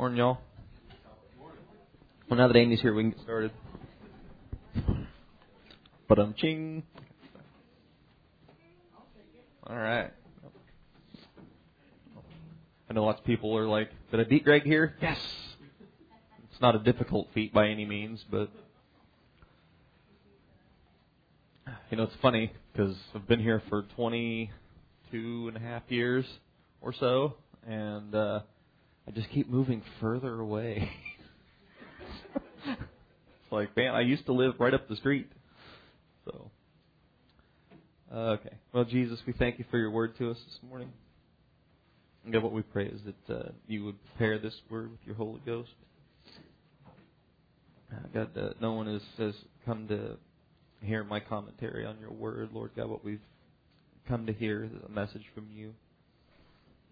Morning, y'all. Well, now that Amy's here, we can get started. But um, ching. All right. I know lots of people are like, "Did I beat Greg here?" Yes. It's not a difficult feat by any means, but you know it's funny because I've been here for 22 and a half years or so, and uh, I just keep moving further away. it's like, man, I used to live right up the street. So, okay. Well, Jesus, we thank you for your word to us this morning. And God, what we pray is that uh, you would prepare this word with your Holy Ghost. Uh, God, uh, no one has, has come to hear my commentary on your word, Lord God. What we've come to hear is a message from you.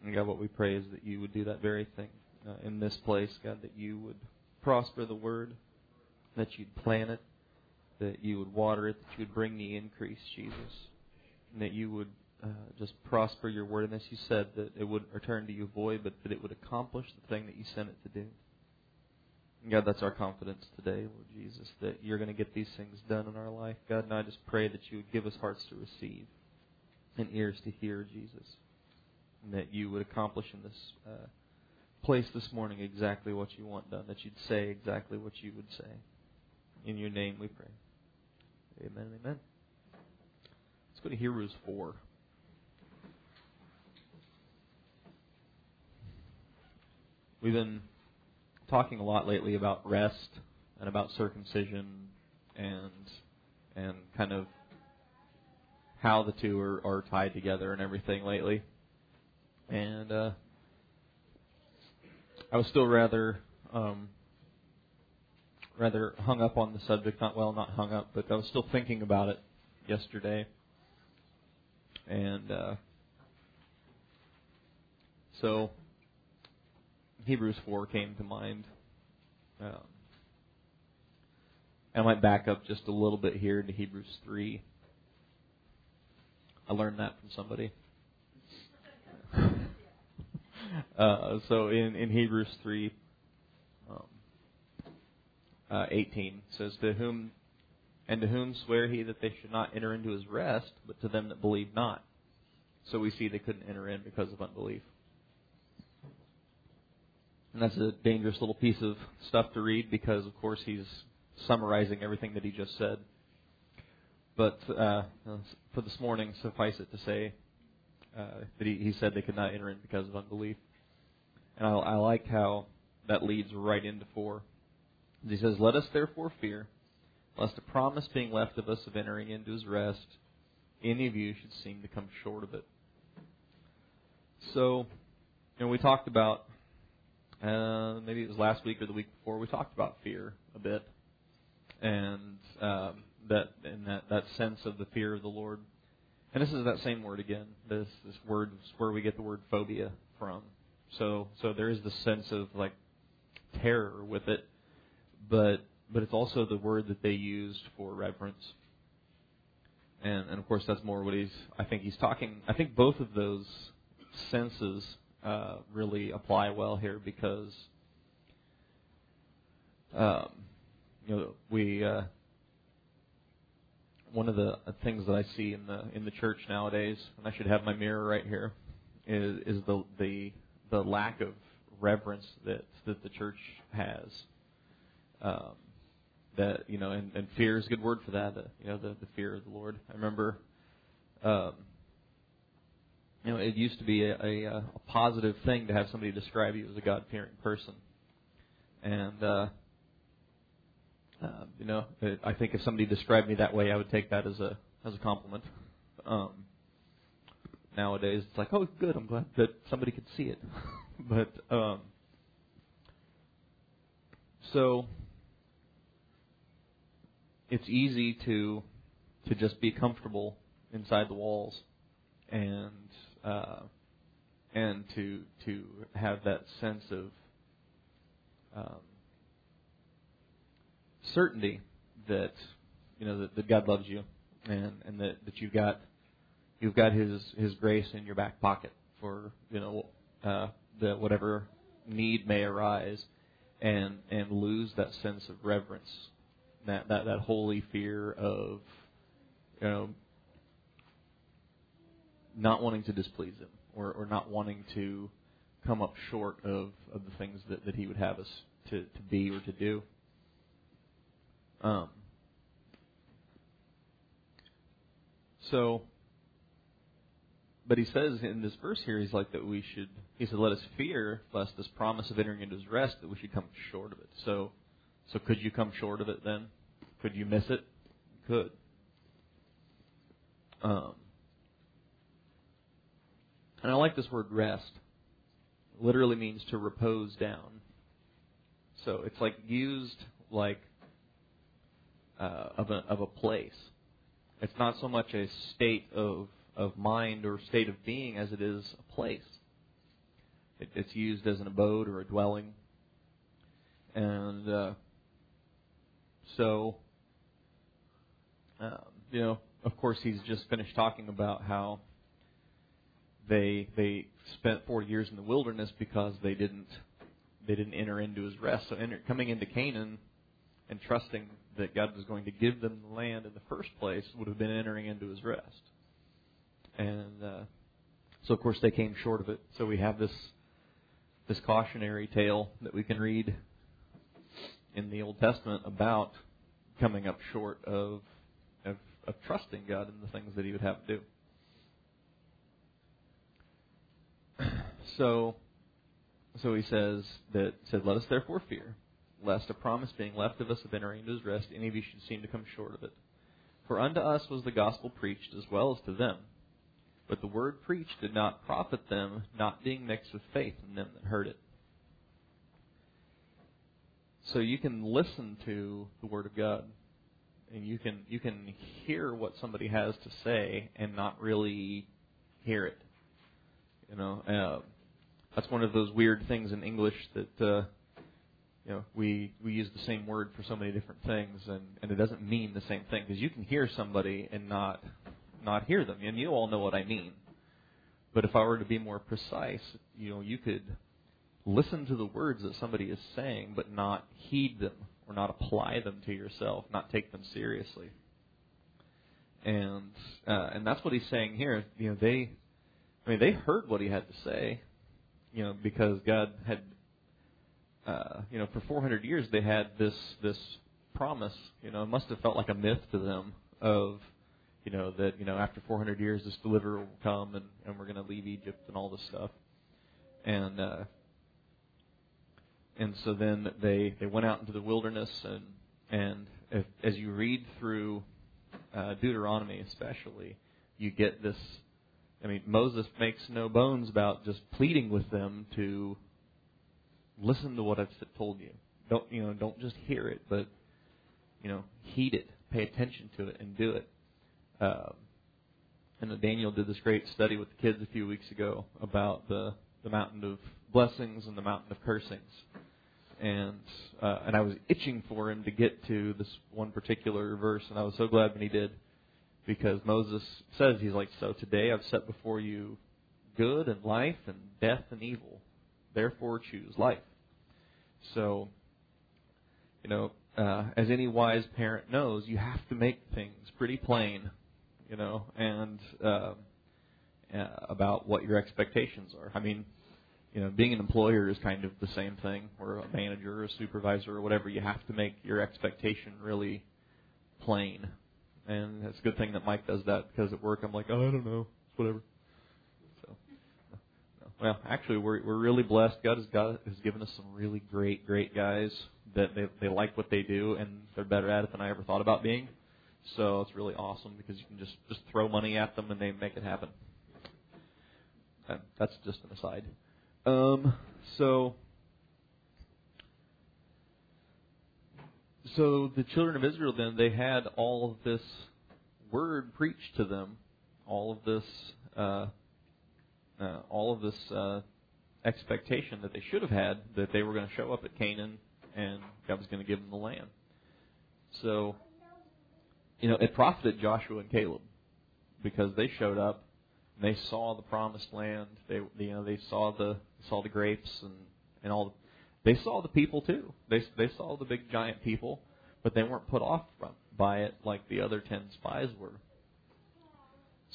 And God, what we pray is that you would do that very thing uh, in this place, God, that you would prosper the word, that you'd plant it, that you would water it, that you would bring the increase, Jesus, and that you would uh, just prosper your word. And as you said, that it wouldn't return to you void, but that it would accomplish the thing that you sent it to do. And God, that's our confidence today, Lord Jesus, that you're going to get these things done in our life. God, and I just pray that you would give us hearts to receive and ears to hear, Jesus, and that you would accomplish in this uh, place this morning exactly what you want done, that you'd say exactly what you would say. In your name we pray. Amen amen. Let's go to Hebrews 4. We've been talking a lot lately about rest and about circumcision and and kind of how the two are, are tied together and everything lately. And uh, I was still rather um, rather hung up on the subject. Not well, not hung up, but I was still thinking about it yesterday, and uh, so Hebrews four came to mind. Um, I might back up just a little bit here to Hebrews three. I learned that from somebody. uh, so in, in Hebrews 3, um, uh, 18 says, "To whom and to whom swear he that they should not enter into his rest, but to them that believe not." So we see they couldn't enter in because of unbelief. And that's a dangerous little piece of stuff to read because, of course, he's summarizing everything that he just said. But uh, for this morning, suffice it to say uh, that he, he said they could not enter in because of unbelief. And I, I like how that leads right into four. He says, Let us therefore fear, lest a promise being left of us of entering into his rest, any of you should seem to come short of it. So, you know, we talked about, uh, maybe it was last week or the week before, we talked about fear a bit. And um, that and that, that sense of the fear of the Lord. And this is that same word again. This this word is where we get the word phobia from. So so there is the sense of like terror with it, but but it's also the word that they used for reverence. And and of course that's more what he's I think he's talking I think both of those senses uh, really apply well here because um, you know we uh, one of the things that I see in the in the church nowadays, and I should have my mirror right here, is is the the the lack of reverence that that the church has. Um, that you know, and, and fear is a good word for that. Uh, you know, the the fear of the Lord. I remember, um, you know, it used to be a, a, a positive thing to have somebody describe you as a God fearing person, and uh, uh, you know, I think if somebody described me that way, I would take that as a as a compliment. Um, nowadays, it's like, oh, good, I'm glad that somebody could see it. but um, so it's easy to to just be comfortable inside the walls and uh, and to to have that sense of um, certainty that you know that, that God loves you and and that that you've got you've got His His grace in your back pocket for you know uh, the whatever need may arise, and and lose that sense of reverence, that that that holy fear of, you know, not wanting to displease him or or not wanting to come up short of of the things that that he would have us to to be or to do. Um. So but he says in this verse here, he's like that we should. He said, "Let us fear lest this promise of entering into His rest that we should come short of it." So, so could you come short of it then? Could you miss it? Could. Um, and I like this word rest. It literally means to repose down. So it's like used like uh, of a of a place. It's not so much a state of of mind or state of being as it is a place. It, it's used as an abode or a dwelling. And uh, so, um, you know, of course, he's just finished talking about how they they spent 40 years in the wilderness because they didn't they didn't enter into his rest. So enter, coming into Canaan and trusting that God was going to give them the land in the first place would have been entering into his rest and uh, so of course they came short of it. So we have this this cautionary tale that we can read in the Old Testament about coming up short of of, of trusting God in the things that He would have to do. So, so he says that said, "Let us therefore fear, lest a promise being left of us of entering into His rest, any of you should seem to come short of it. For unto us was the gospel preached as well as to them." But the word preached did not profit them, not being mixed with faith in them that heard it. So you can listen to the word of God, and you can you can hear what somebody has to say and not really hear it. You know, uh, that's one of those weird things in English that uh, you know we we use the same word for so many different things, and and it doesn't mean the same thing because you can hear somebody and not not hear them. And you all know what I mean. But if I were to be more precise, you know, you could listen to the words that somebody is saying, but not heed them or not apply them to yourself, not take them seriously. And uh, and that's what he's saying here. You know, they, I mean, they heard what he had to say, you know, because God had, uh, you know, for 400 years they had this this promise. You know, it must have felt like a myth to them of you know that you know after 400 years this deliverer will come and and we're going to leave Egypt and all this stuff and uh and so then they they went out into the wilderness and and if, as you read through uh, Deuteronomy especially you get this I mean Moses makes no bones about just pleading with them to listen to what I've told you don't you know don't just hear it but you know heed it pay attention to it and do it uh, and Daniel did this great study with the kids a few weeks ago about the the mountain of blessings and the mountain of cursings. And uh, and I was itching for him to get to this one particular verse, and I was so glad when he did, because Moses says he's like, so today I've set before you good and life and death and evil. Therefore choose life. So, you know, uh, as any wise parent knows, you have to make things pretty plain you know, and uh, uh, about what your expectations are. I mean, you know, being an employer is kind of the same thing, or a manager, or a supervisor, or whatever. You have to make your expectation really plain, and it's a good thing that Mike does that because at work I'm like, oh, I don't know, it's whatever. Well, actually, we're we're really blessed. God has got has given us some really great, great guys that they they like what they do and they're better at it than I ever thought about being. So it's really awesome because you can just just throw money at them and they make it happen. And that's just an aside. Um, so so the children of Israel then they had all of this word preached to them, all of this uh, uh, all of this uh, expectation that they should have had that they were going to show up at Canaan and God was going to give them the land. So you know, it profited Joshua and Caleb because they showed up and they saw the promised land. They, you know, they saw the saw the grapes and and all. They saw the people too. They they saw the big giant people, but they weren't put off from, by it like the other ten spies were.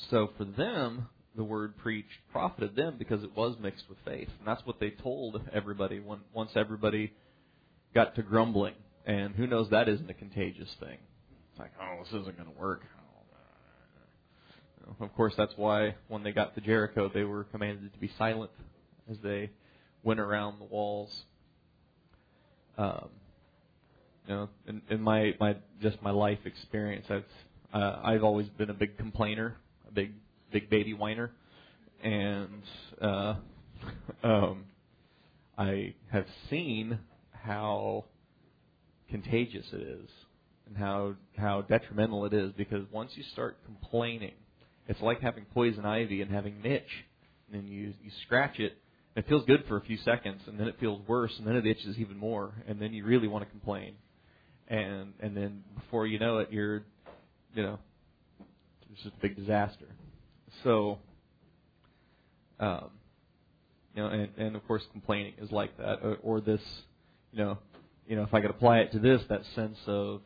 So for them, the word preached profited them because it was mixed with faith, and that's what they told everybody when once everybody got to grumbling. And who knows that isn't a contagious thing. It's like, oh, this isn't going to work. Of course, that's why when they got to Jericho, they were commanded to be silent as they went around the walls. Um, you know, in, in my my just my life experience, I've uh, I've always been a big complainer, a big big baby whiner, and uh, um, I have seen how contagious it is and how how detrimental it is because once you start complaining it's like having poison ivy and having itch. And then you you scratch it, and it feels good for a few seconds, and then it feels worse, and then it itches even more, and then you really want to complain. And and then before you know it, you're, you know, it's just a big disaster. So, um, you know, and and of course complaining is like that, or, or this, you know, you know, if I could apply it to this, that sense of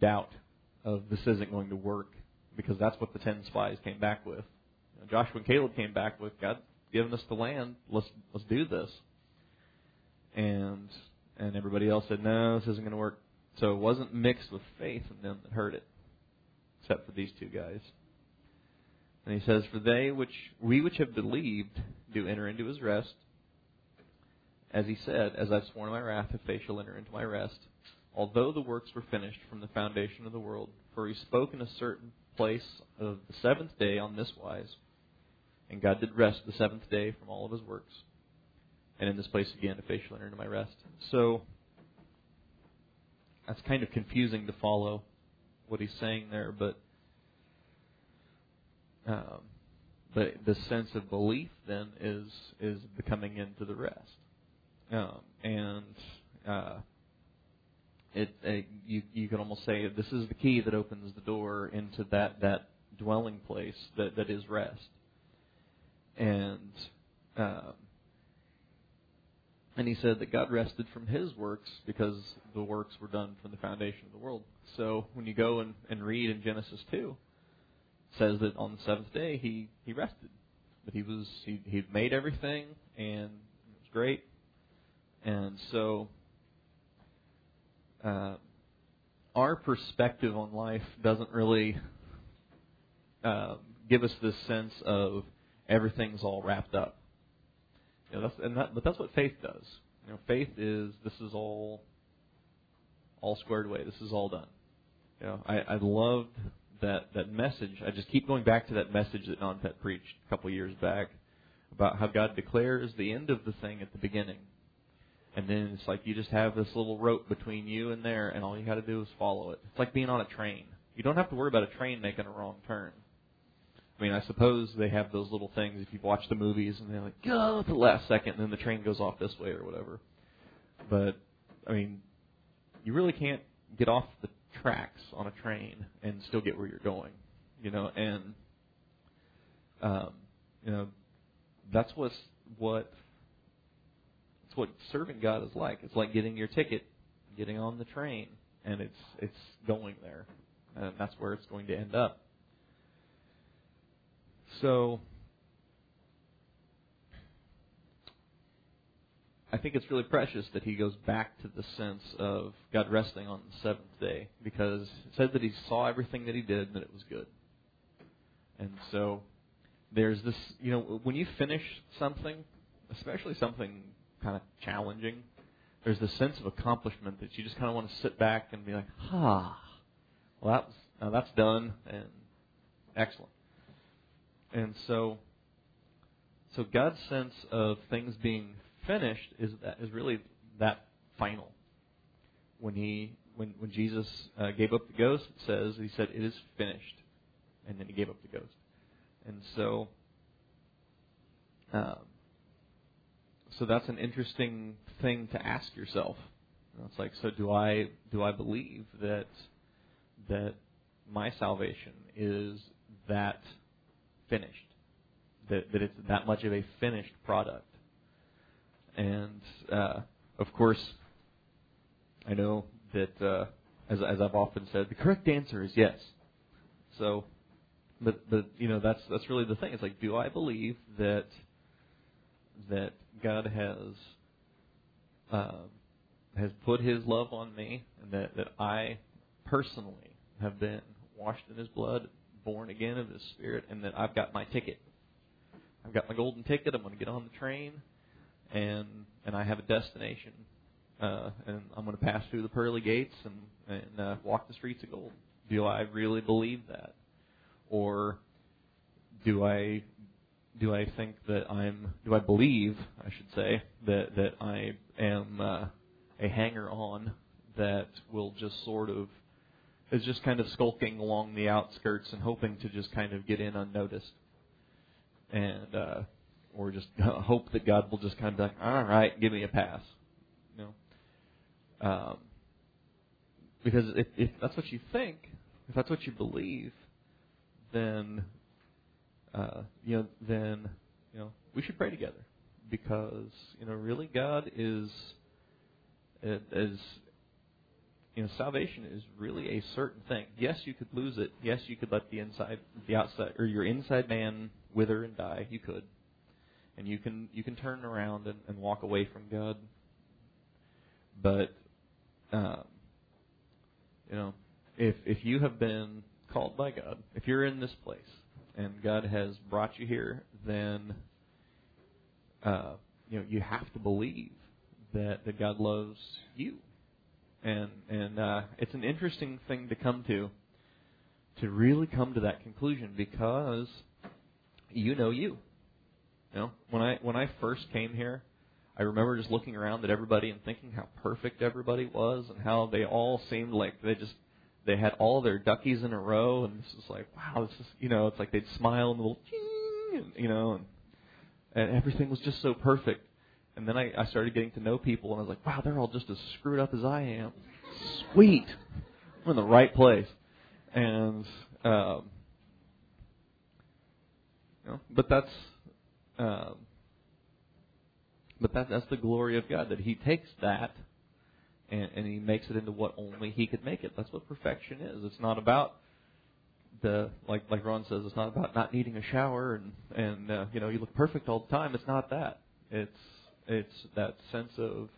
doubt of this isn't going to work because that's what the ten spies came back with. You know, Joshua and Caleb came back with God given us the land. Let's let's do this. And and everybody else said no, this isn't going to work. So it wasn't mixed with faith in them that heard it, except for these two guys. And he says, "For they which we which have believed do enter into his rest." As he said, "As I've sworn in my wrath, if they shall enter into my rest." Although the works were finished from the foundation of the world, for he spoke in a certain place of the seventh day on this wise. And God did rest the seventh day from all of his works. And in this place again, to shall enter into my rest. So, that's kind of confusing to follow what he's saying there, but um, but the sense of belief then is is becoming into the rest, um, and uh, it, it you you can almost say this is the key that opens the door into that that dwelling place that that is rest and um, and he said that God rested from his works because the works were done from the foundation of the world. So when you go and, and read in Genesis two, it says that on the seventh day he, he rested. But he was he he'd made everything and it was great. And so uh, our perspective on life doesn't really uh, give us this sense of everything's all wrapped up. You know, that's, and that, but that's what faith does. You know, faith is this is all all squared away. This is all done. You know, I, I loved that that message. I just keep going back to that message that Non-Pet preached a couple years back about how God declares the end of the thing at the beginning and then it's like you just have this little rope between you and there, and all you got to do is follow it. It's like being on a train. You don't have to worry about a train making a wrong turn. I mean, I suppose they have those little things if you've watched the movies, and they're like, go at the last second, and then the train goes off this way or whatever. But I mean, you really can't get off the tracks on a train and still get where you're going, you know. And um, you know, that's what's what it's what serving God is like. It's like getting your ticket, getting on the train, and it's it's going there, and that's where it's going to end up. So I think it's really precious that he goes back to the sense of God resting on the seventh day because it said that he saw everything that he did and that it was good. And so there's this, you know, when you finish something, especially something kind of challenging, there's this sense of accomplishment that you just kind of want to sit back and be like, ah, well, that was, uh, that's done and excellent. And so, so God's sense of things being finished is that is really that final. When he when when Jesus uh, gave up the ghost, it says he said it is finished, and then he gave up the ghost. And so, um, so that's an interesting thing to ask yourself. it's like, so do I do I believe that that my salvation is that finished? That that it's that much of a finished product? And uh, of course, I know that uh, as as I've often said, the correct answer is yes. So, but but you know that's that's really the thing. It's like, do I believe that that God has uh, has put His love on me, and that that I personally have been washed in His blood, born again of His Spirit, and that I've got my ticket. I've got my golden ticket. I'm going to get on the train, and and I have a destination, uh, and I'm going to pass through the pearly gates and and uh, walk the streets of gold. Do I really believe that, or do I do I think that I'm do I believe I should say that that I am uh, a hanger on that will just sort of is just kind of skulking along the outskirts and hoping to just kind of get in unnoticed and uh or just hope that God will just kind of be like, all right, give me a pass, you know. Um, because if, if that's what you think, if that's what you believe, then uh, you know, then you know we should pray together because you know really God is is you know salvation is really a certain thing. Yes, you could lose it. Yes, you could let the inside, the outside, or your inside man wither and die. You could, and you can you can turn around and, and walk away from God. But um, you know, if if you have been called by God, if you're in this place and God has brought you here, then uh, you know you have to believe that that God loves you, and and uh, it's an interesting thing to come to, to really come to that conclusion because you know you. You know, when I when I first came here, I remember just looking around at everybody and thinking how perfect everybody was and how they all seemed like they just they had all their duckies in a row, and this was like, wow, this is, you know, it's like they'd smile and a little, and, you know, and, and everything was just so perfect. And then I, I started getting to know people, and I was like, wow, they're all just as screwed up as I am. Sweet, I'm in the right place. And, um, you know, but that's, um, but that that's the glory of God that He takes that and, and he makes it into what only he could make it. That's what perfection is. It's not about the like like Ron says. It's not about not needing a shower and and uh, you know you look perfect all the time. It's not that. It's it's that sense of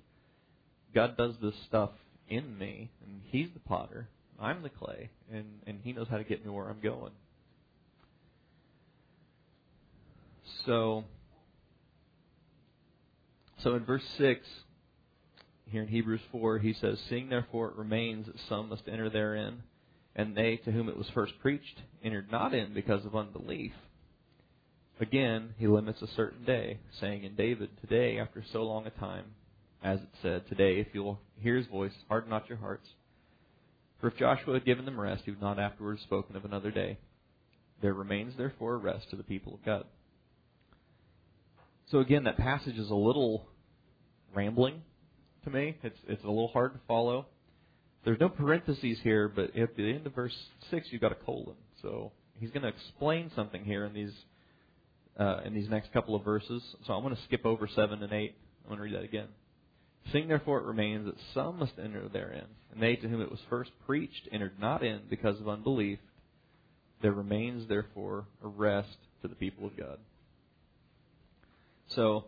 God does this stuff in me, and He's the potter. I'm the clay, and and He knows how to get me where I'm going. So, so in verse six, here in Hebrews 4, he says, Seeing therefore it remains that some must enter therein, and they to whom it was first preached entered not in because of unbelief. Again, he limits a certain day, saying in David, Today, after so long a time, as it said, Today, if you will hear his voice, harden not your hearts. For if Joshua had given them rest, he would not afterwards spoken of another day. There remains therefore a rest to the people of God. So again, that passage is a little rambling to me. It's it's a little hard to follow. There's no parentheses here, but at the end of verse six, you've got a colon. So he's going to explain something here in these uh, in these next couple of verses. So I'm going to skip over seven and eight. I'm going to read that again. Seeing therefore it remains that some must enter therein, and they to whom it was first preached entered not in because of unbelief. There remains therefore a rest to the people of God. So,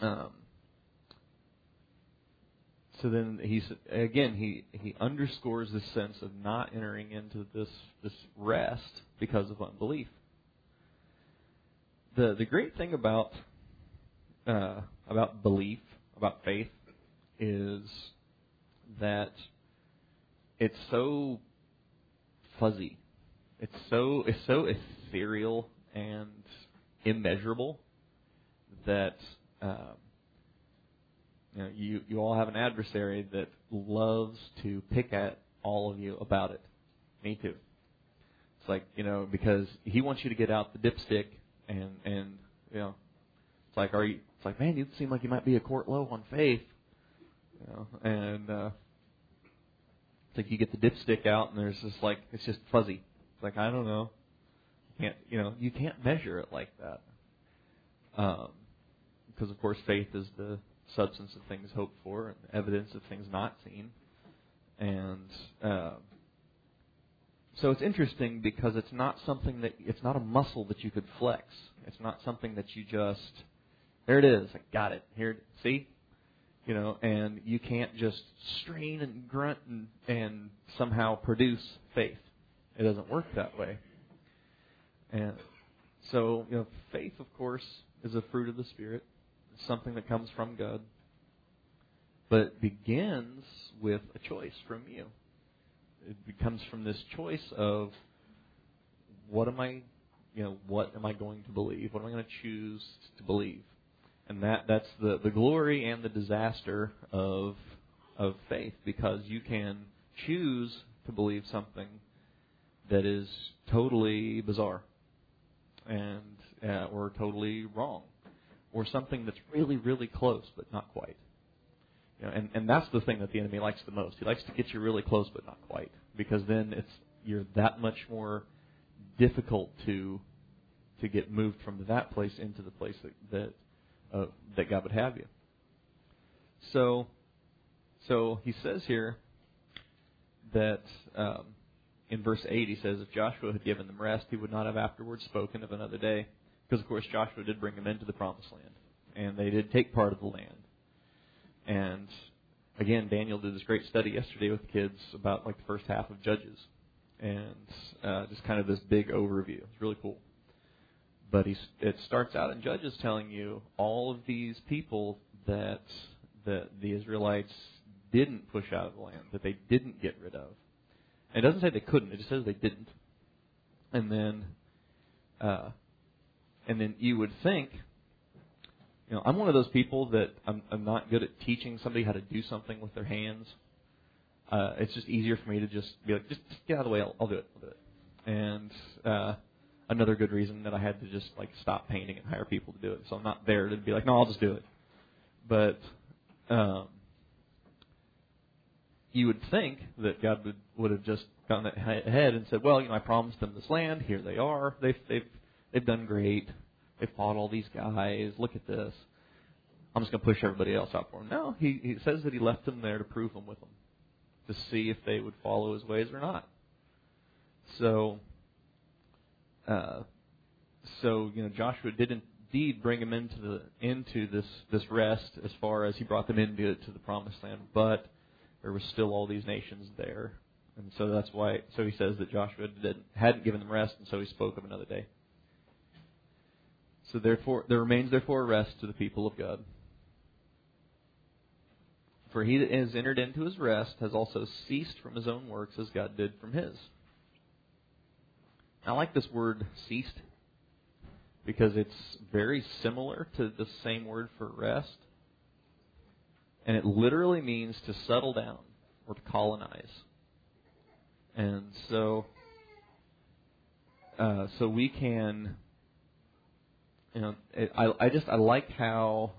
um, so then he's again he he underscores this sense of not entering into this this rest because of unbelief. The the great thing about uh, about belief about faith is that it's so fuzzy. It's so it's so ethereal and immeasurable that. Um, you know, you you all have an adversary that loves to pick at all of you about it. Me too. It's like you know because he wants you to get out the dipstick and and you know it's like are you it's like man you seem like you might be a court low on faith you know and uh it's like you get the dipstick out and there's just like it's just fuzzy it's like I don't know can't you know you can't measure it like that um because of course faith is the substance of things hoped for and evidence of things not seen. And uh, so it's interesting because it's not something that it's not a muscle that you could flex. It's not something that you just there it is. I got it. Here, see, you know, and you can't just strain and grunt and, and somehow produce faith. It doesn't work that way. And so, you know, faith, of course, is a fruit of the Spirit. Something that comes from God. But it begins with a choice from you. It comes from this choice of what am I, you know, what am I going to believe? What am I going to choose to believe? And that that's the the glory and the disaster of of faith because you can choose to believe something that is totally bizarre and uh, or totally wrong or something that's really really close but not quite. You know, and and that's the thing that the enemy likes the most. He likes to get you really close but not quite because then it's you're that much more difficult to to get moved from that place into the place that that uh, that God would have you. So so he says here that um, in verse 8, he says, If Joshua had given them rest, he would not have afterwards spoken of another day. Because, of course, Joshua did bring them into the promised land, and they did take part of the land. And again, Daniel did this great study yesterday with the kids about like the first half of Judges, and uh, just kind of this big overview. It's really cool. But he, it starts out in Judges telling you all of these people that that the Israelites didn't push out of the land, that they didn't get rid of And it doesn't say they couldn't; it just says they didn't. And then, uh, and then you would think, you know, I'm one of those people that I'm, I'm not good at teaching somebody how to do something with their hands. Uh, it's just easier for me to just be like, just, just get out of the way. I'll, I'll do it. I'll do it. And uh, another good reason that I had to just like stop painting and hire people to do it. So I'm not there to be like, no, I'll just do it. But um, you would think that God would would have just gone ahead and said, "Well, you know, I promised them this land. Here they are. They've they've they've done great. They've fought all these guys. Look at this. I'm just going to push everybody else out for him. No, he he says that he left them there to prove them with them, to see if they would follow his ways or not. So, uh, so you know, Joshua did indeed bring them into the into this this rest as far as he brought them into to the promised land, but there was still all these nations there. And so that's why, so he says that Joshua didn't, hadn't given them rest, and so he spoke of another day. So therefore, there remains therefore a rest to the people of God. For he that has entered into his rest has also ceased from his own works as God did from his. I like this word ceased because it's very similar to the same word for rest and it literally means to settle down or to colonize. And so, uh, so we can, you know, it, I, I just I like how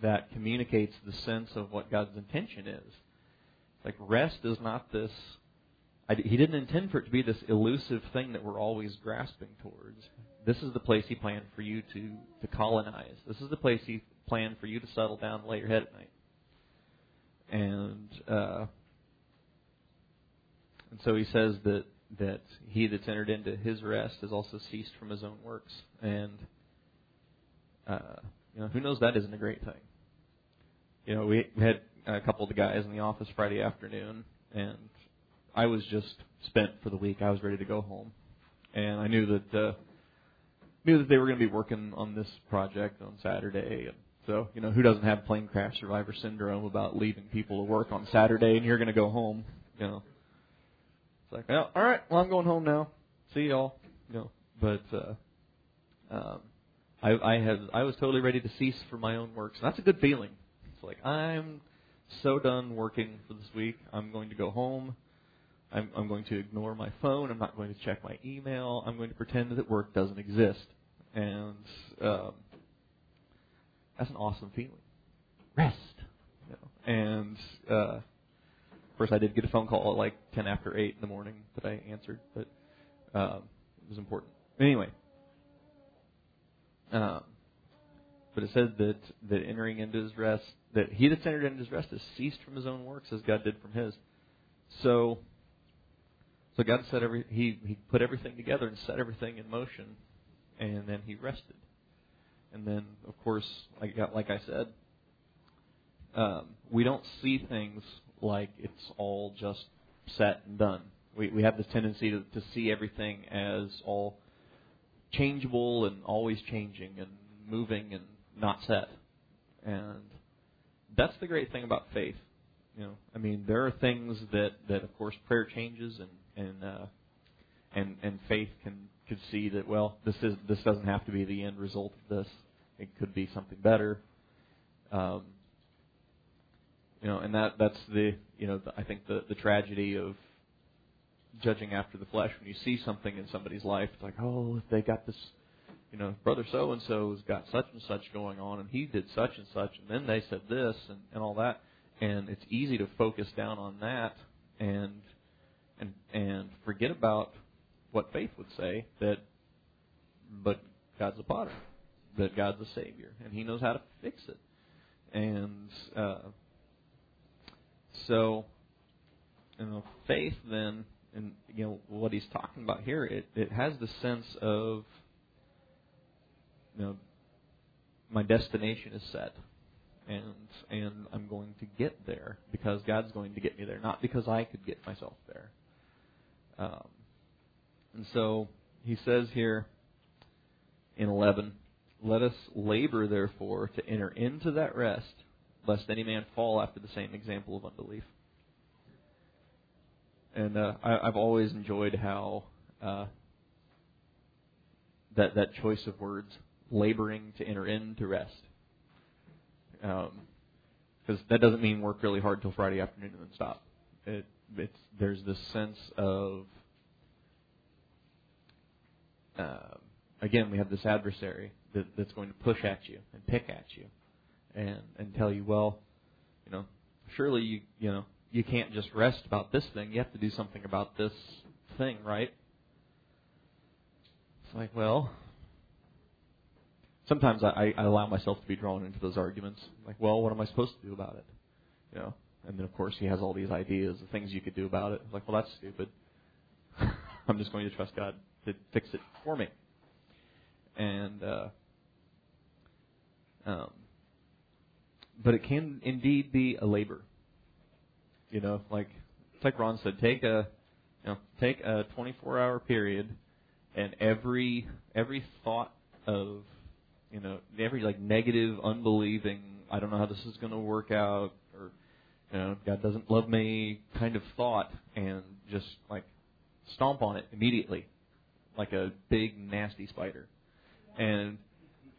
that communicates the sense of what God's intention is. Like rest is not this. I, he didn't intend for it to be this elusive thing that we're always grasping towards. This is the place He planned for you to to colonize. This is the place He planned for you to settle down and lay your head at night and uh, and so he says that that he that's entered into his rest has also ceased from his own works, and uh, you know who knows that isn't a great thing. You know, we had a couple of the guys in the office Friday afternoon, and I was just spent for the week. I was ready to go home, and I knew that uh, knew that they were going to be working on this project on Saturday, and so, you know, who doesn't have plane crash survivor syndrome about leaving people to work on Saturday and you're going to go home? You know, it's like, well, all right, well, I'm going home now. See y'all. You know, but uh, um, I, I had I was totally ready to cease for my own works, and that's a good feeling. It's like I'm so done working for this week. I'm going to go home. I'm, I'm going to ignore my phone. I'm not going to check my email. I'm going to pretend that work doesn't exist. And um, that's an awesome feeling. Rest. You know? And uh, first, I did get a phone call at like ten after eight in the morning that I answered, but um, it was important. Anyway, um, but it said that that entering into his rest, that he that's entered into his rest has ceased from his own works as God did from his. So, so God set every he he put everything together and set everything in motion, and then he rested. And then, of course, like like I said, um, we don't see things like it's all just set and done. We we have this tendency to, to see everything as all changeable and always changing and moving and not set. And that's the great thing about faith. You know, I mean, there are things that that of course prayer changes and and uh, and and faith can could see that well, this is this doesn't have to be the end result of this. It could be something better. Um, you know, and that that's the you know the, I think the the tragedy of judging after the flesh when you see something in somebody's life. It's like, oh, if they got this, you know, brother so and so's got such and such going on, and he did such and such, and then they said this and and all that, and it's easy to focus down on that and and and forget about what faith would say that, but God's a potter, that God's a savior, and He knows how to fix it, and uh, so, you know, faith then, and you know what he's talking about here, it it has the sense of, you know, my destination is set, and and I'm going to get there because God's going to get me there, not because I could get myself there. Um, and so he says here in 11, let us labor therefore to enter into that rest lest any man fall after the same example of unbelief. And uh, I, I've always enjoyed how uh, that that choice of words, laboring to enter into rest, because um, that doesn't mean work really hard till Friday afternoon and then stop. It, it's there's this sense of uh, again we have this adversary that, that's going to push at you and pick at you and and tell you, well, you know, surely you you know you can't just rest about this thing. You have to do something about this thing, right? It's like, well, sometimes I, I allow myself to be drawn into those arguments. Like, well, what am I supposed to do about it? You know, and then of course he has all these ideas of things you could do about it. Like, well, that's stupid. I'm just going to trust God to fix it for me. And uh, um, but it can indeed be a labor. You know, like like Ron said, take a you know, take a 24-hour period, and every every thought of you know every like negative, unbelieving, I don't know how this is going to work out, or you know, God doesn't love me kind of thought, and just like stomp on it immediately, like a big nasty spider, and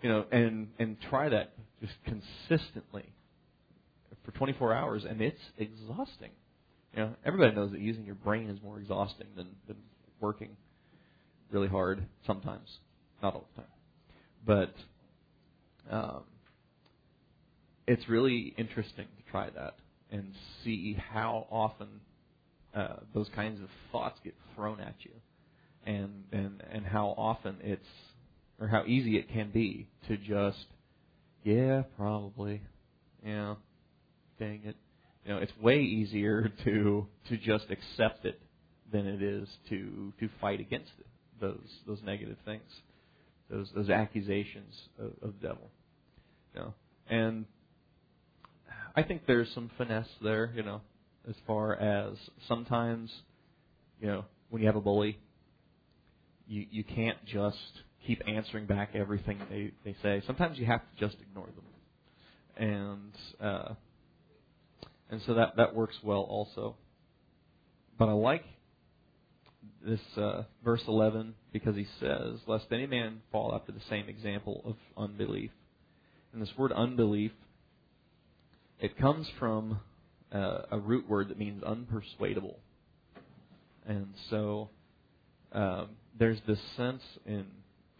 you know, and and try that just consistently for 24 hours, and it's exhausting. You know, everybody knows that using your brain is more exhausting than than working really hard sometimes, not all the time, but um, it's really interesting to try that and see how often uh, those kinds of thoughts get thrown at you, and and and how often it's or how easy it can be to just, yeah, probably, yeah, dang it. You know, it's way easier to to just accept it than it is to to fight against it, those those negative things, those those accusations of, of the devil. You know, and I think there's some finesse there. You know, as far as sometimes, you know, when you have a bully, you you can't just keep answering back everything they they say. Sometimes you have to just ignore them, and uh, and so that that works well also. But I like this uh, verse 11 because he says, "Lest any man fall after the same example of unbelief." And this word unbelief, it comes from uh, a root word that means unpersuadable, and so um, there's this sense in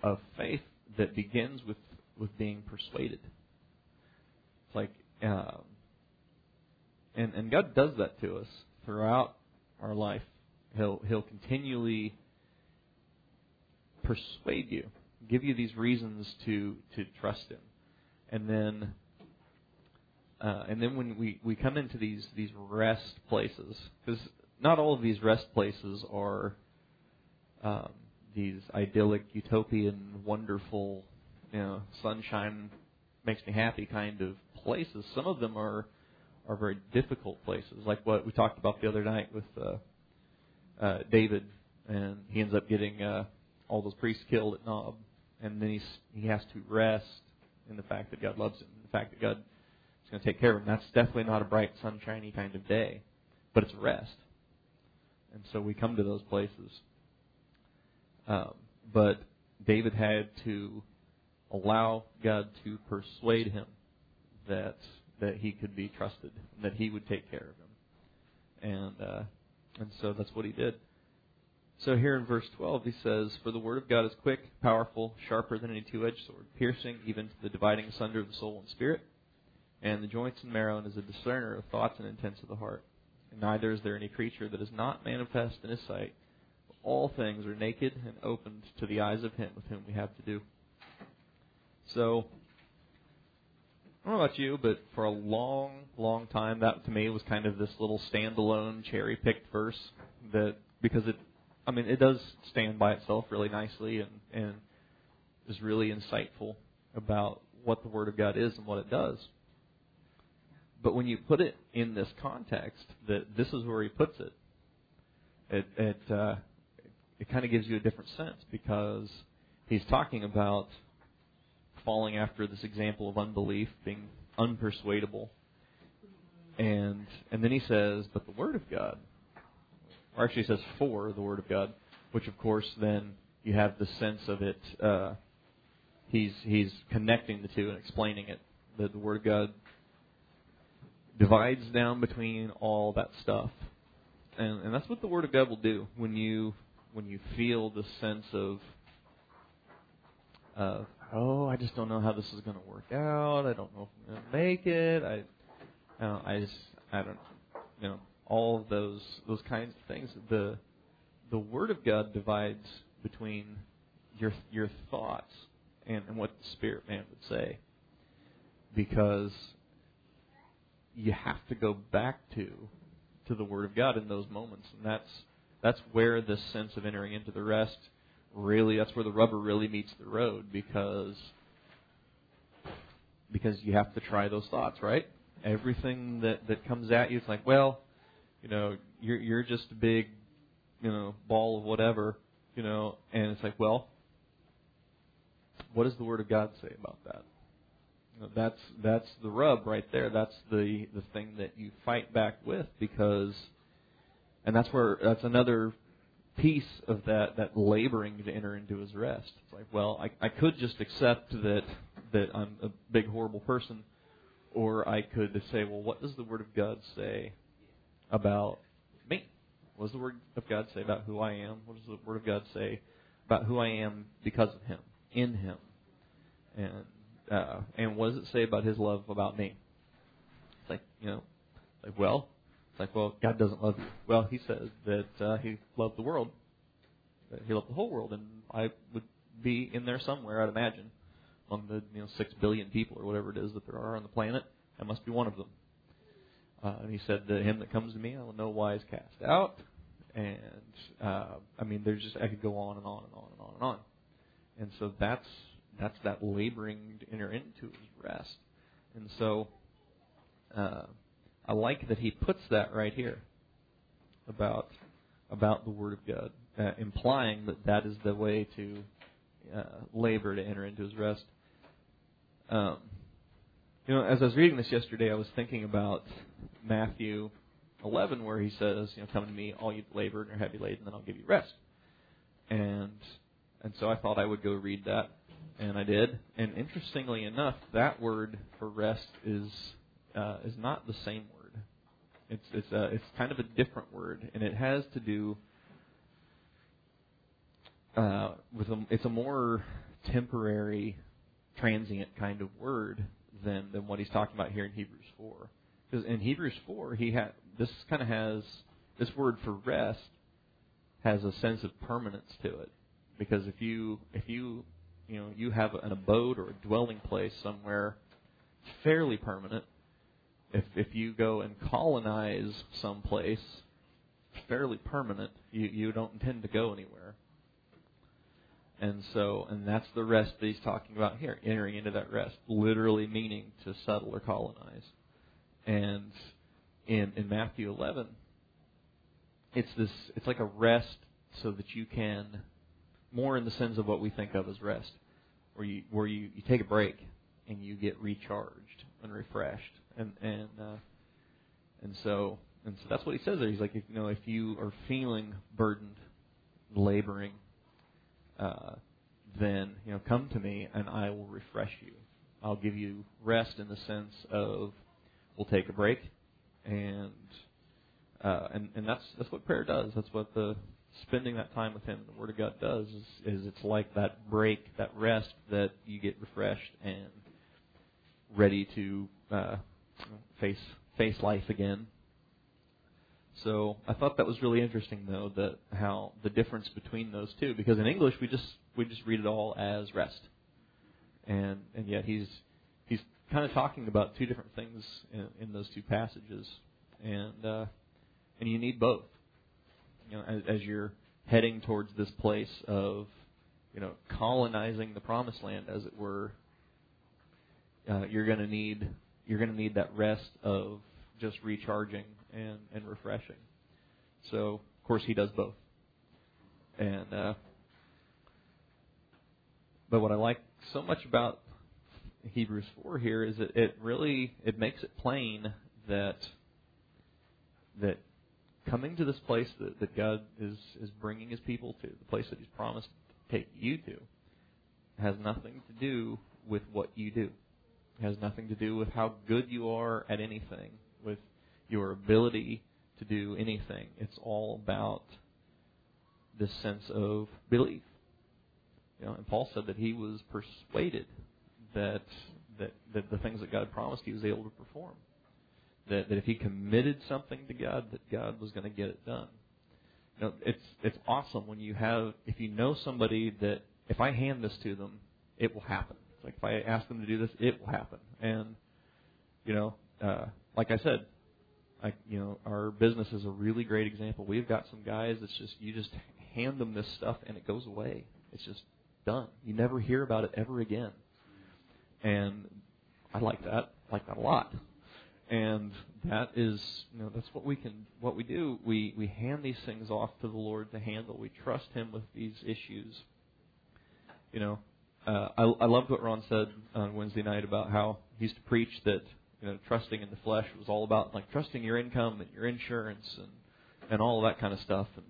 of faith that begins with with being persuaded. It's like, um, and and God does that to us throughout our life. He'll He'll continually persuade you, give you these reasons to to trust Him, and then uh, and then when we, we come into these these rest places, because not all of these rest places are um, these idyllic, utopian, wonderful, you know, sunshine makes me happy kind of places. Some of them are are very difficult places, like what we talked about the other night with uh, uh, David, and he ends up getting uh, all those priests killed at Nob, and then he's he has to rest in the fact that God loves him, the fact that God is going to take care of him. That's definitely not a bright, sunshiny kind of day, but it's rest, and so we come to those places. Um, but David had to allow God to persuade him that that he could be trusted, that he would take care of him, and uh, and so that's what he did. So here in verse 12, he says, "For the word of God is quick, powerful, sharper than any two-edged sword, piercing even to the dividing asunder of the soul and spirit, and the joints and marrow, and is a discerner of thoughts and intents of the heart. And neither is there any creature that is not manifest in his sight." all things are naked and opened to the eyes of him with whom we have to do. So, I don't know about you, but for a long, long time, that to me was kind of this little standalone cherry picked verse that because it, I mean, it does stand by itself really nicely and and is really insightful about what the Word of God is and what it does. But when you put it in this context, that this is where he puts it, it, it uh, it kind of gives you a different sense because he's talking about falling after this example of unbelief, being unpersuadable. And and then he says, but the word of God. Or actually says for the word of God, which of course then you have the sense of it uh, he's he's connecting the two and explaining it. That the word of God divides down between all that stuff. And, and that's what the Word of God will do when you when you feel the sense of uh, oh, I just don't know how this is going to work out. I don't know if I'm going to make it. I, uh, I just, I don't, you know, all of those those kinds of things. The the Word of God divides between your your thoughts and, and what the Spirit man would say, because you have to go back to to the Word of God in those moments, and that's that's where this sense of entering into the rest really that's where the rubber really meets the road because because you have to try those thoughts, right? Everything that that comes at you, it's like, well, you know, you're you're just a big, you know, ball of whatever, you know, and it's like, well, what does the Word of God say about that? You know, that's that's the rub right there. That's the the thing that you fight back with because and that's where that's another piece of that that laboring to enter into his rest. It's like, well, I, I could just accept that that I'm a big horrible person, or I could say, well, what does the Word of God say about me? What does the Word of God say about who I am? What does the Word of God say about who I am because of Him, in Him, and uh, and what does it say about His love about me? It's like you know, like well, it's like, well, God doesn't love you. Well, He says that uh, He loved the world. That he loved the whole world, and I would be in there somewhere, I'd imagine, among the you know six billion people or whatever it is that there are on the planet. I must be one of them. Uh, and He said, "To him that comes to me, I will no wise cast out." And uh, I mean, there's just I could go on and on and on and on and on. And so that's that's that laboring to enter into his rest. And so uh, I like that he puts that right here about about the Word of God, uh, implying that that is the way to uh, labor to enter into His rest. Um, you know, as I was reading this yesterday, I was thinking about Matthew 11, where He says, "You know, come to me, all you labor and are heavy laden, and I'll give you rest." And and so I thought I would go read that, and I did. And interestingly enough, that word for rest is uh, is not the same. It's it's a, it's kind of a different word, and it has to do uh, with a, it's a more temporary, transient kind of word than than what he's talking about here in Hebrews four. Because in Hebrews four, he had this kind of has this word for rest has a sense of permanence to it. Because if you if you you know you have an abode or a dwelling place somewhere fairly permanent. If if you go and colonize some place, fairly permanent. You you don't intend to go anywhere. And so, and that's the rest that he's talking about here, entering into that rest, literally meaning to settle or colonize. And in in Matthew 11, it's this, it's like a rest so that you can, more in the sense of what we think of as rest, where you where you, you take a break and you get recharged and refreshed, and and uh, and so and so that's what he says there. He's like, if, you know, if you are feeling burdened, laboring, uh, then you know, come to me and I will refresh you. I'll give you rest in the sense of we'll take a break, and uh, and and that's that's what prayer does. That's what the spending that time with Him, the Word of God does. Is, is it's like that break, that rest that you get refreshed and ready to uh, face face life again. So I thought that was really interesting, though, that how the difference between those two, because in English we just we just read it all as rest, and and yet he's he's kind of talking about two different things in, in those two passages, and uh, and you need both. You know, as, as you're heading towards this place of you know colonizing the promised land, as it were, uh, you're going to need you're going to need that rest of just recharging and, and refreshing. So, of course, he does both. And uh, but what I like so much about Hebrews four here is that it really it makes it plain that that coming to this place that, that God is is bringing His people to, the place that He's promised to take you to, has nothing to do with what you do. It has nothing to do with how good you are at anything, with your ability to do anything. It's all about this sense of belief. You know, and Paul said that he was persuaded that that, that the things that God promised he was able to perform. That that if he committed something to God, that God was going to get it done. You know, it's it's awesome when you have if you know somebody that if I hand this to them, it will happen. It's like if I ask them to do this, it will happen. And you know, uh, like I said, I, you know, our business is a really great example. We've got some guys that's just you just hand them this stuff and it goes away. It's just done. You never hear about it ever again. And I like that. I like that a lot. And that is, you know, that's what we can, what we do. We we hand these things off to the Lord to handle. We trust Him with these issues. You know, uh, I I loved what Ron said on Wednesday night about how he used to preach that you know, trusting in the flesh was all about like trusting your income and your insurance and and all that kind of stuff and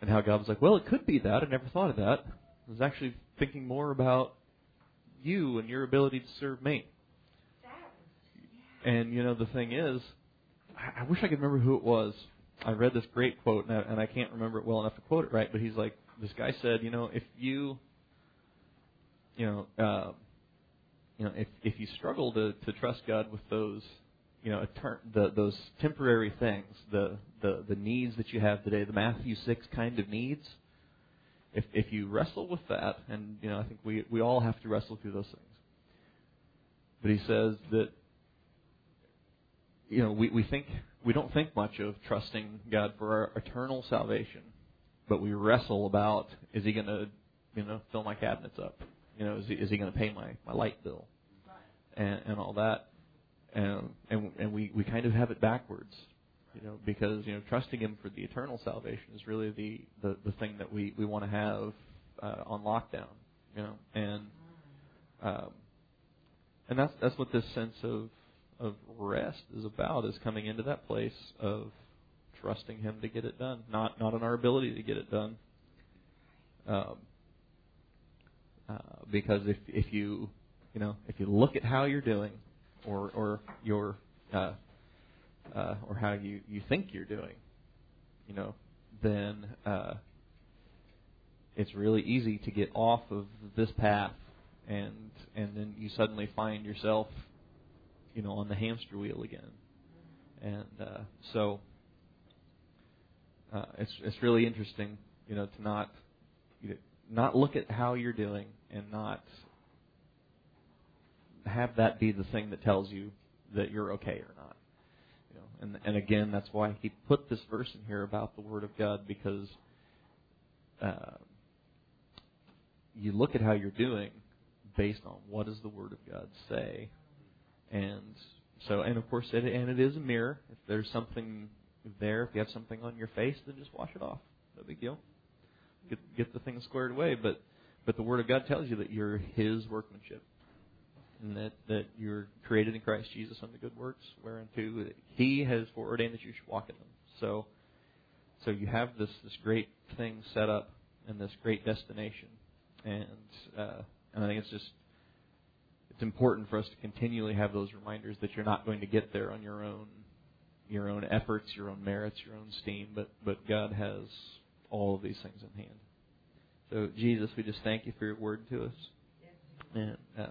and how God was like, well, it could be that. I never thought of that. I was actually thinking more about you and your ability to serve me. And you know, the thing is, I, I wish I could remember who it was. I read this great quote, and I, and I can't remember it well enough to quote it right. But he's like, this guy said, you know, if you, you know, uh, you know, if if you struggle to to trust God with those, you know, etern- the, those temporary things, the the the needs that you have today, the Matthew six kind of needs. If if you wrestle with that, and you know, I think we we all have to wrestle through those things. But he says that you know we we think we don't think much of trusting God for our eternal salvation, but we wrestle about is He going to you know fill my cabinets up you know, is he, is he going to pay my, my light bill? And, and all that. And, and, and we, we kind of have it backwards, you know, because, you know, trusting him for the eternal salvation is really the, the, the thing that we, we want to have uh, on lockdown, you know, and, um, and that's, that's what this sense of, of rest is about, is coming into that place of trusting him to get it done, not, not in our ability to get it done. Um, uh, because if if you you know if you look at how you're doing or or your uh, uh, or how you you think you're doing, you know, then uh, it's really easy to get off of this path and and then you suddenly find yourself you know on the hamster wheel again. And uh, so uh, it's it's really interesting you know to not not look at how you're doing and not have that be the thing that tells you that you're okay or not. You know, and and again, that's why he put this verse in here about the Word of God because uh, you look at how you're doing based on what does the Word of God say, and so and of course it and it is a mirror. If there's something there, if you have something on your face, then just wash it off. No big deal. Get get the thing squared away, but but the Word of God tells you that you're His workmanship and that, that you're created in Christ Jesus unto good works, whereunto He has foreordained that you should walk in them. So, so you have this this great thing set up and this great destination, and uh, and I think it's just it's important for us to continually have those reminders that you're not going to get there on your own your own efforts, your own merits, your own steam, but but God has all of these things in hand. So Jesus, we just thank you for your word to us, and. Uh,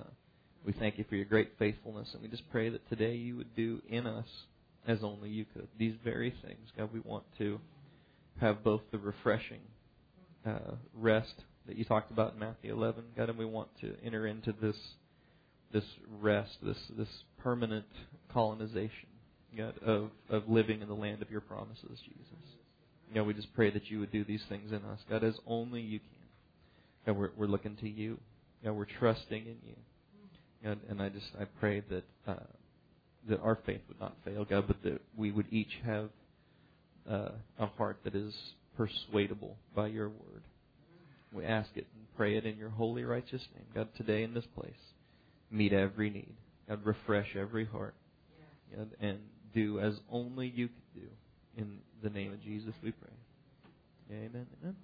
we thank you for your great faithfulness, and we just pray that today you would do in us as only you could. These very things, God, we want to have both the refreshing uh, rest that you talked about in Matthew 11, God, and we want to enter into this this rest, this this permanent colonization, God, of of living in the land of your promises, Jesus. God, we just pray that you would do these things in us, God, as only you can. God, we're, we're looking to you. God, we're trusting in you. God, and I just I pray that uh, that our faith would not fail, God, but that we would each have uh, a heart that is persuadable by your word. We ask it and pray it in your holy, righteous name, God. Today in this place, meet every need, God. Refresh every heart, God, and do as only you can do. In the name of Jesus, we pray. Amen. Amen.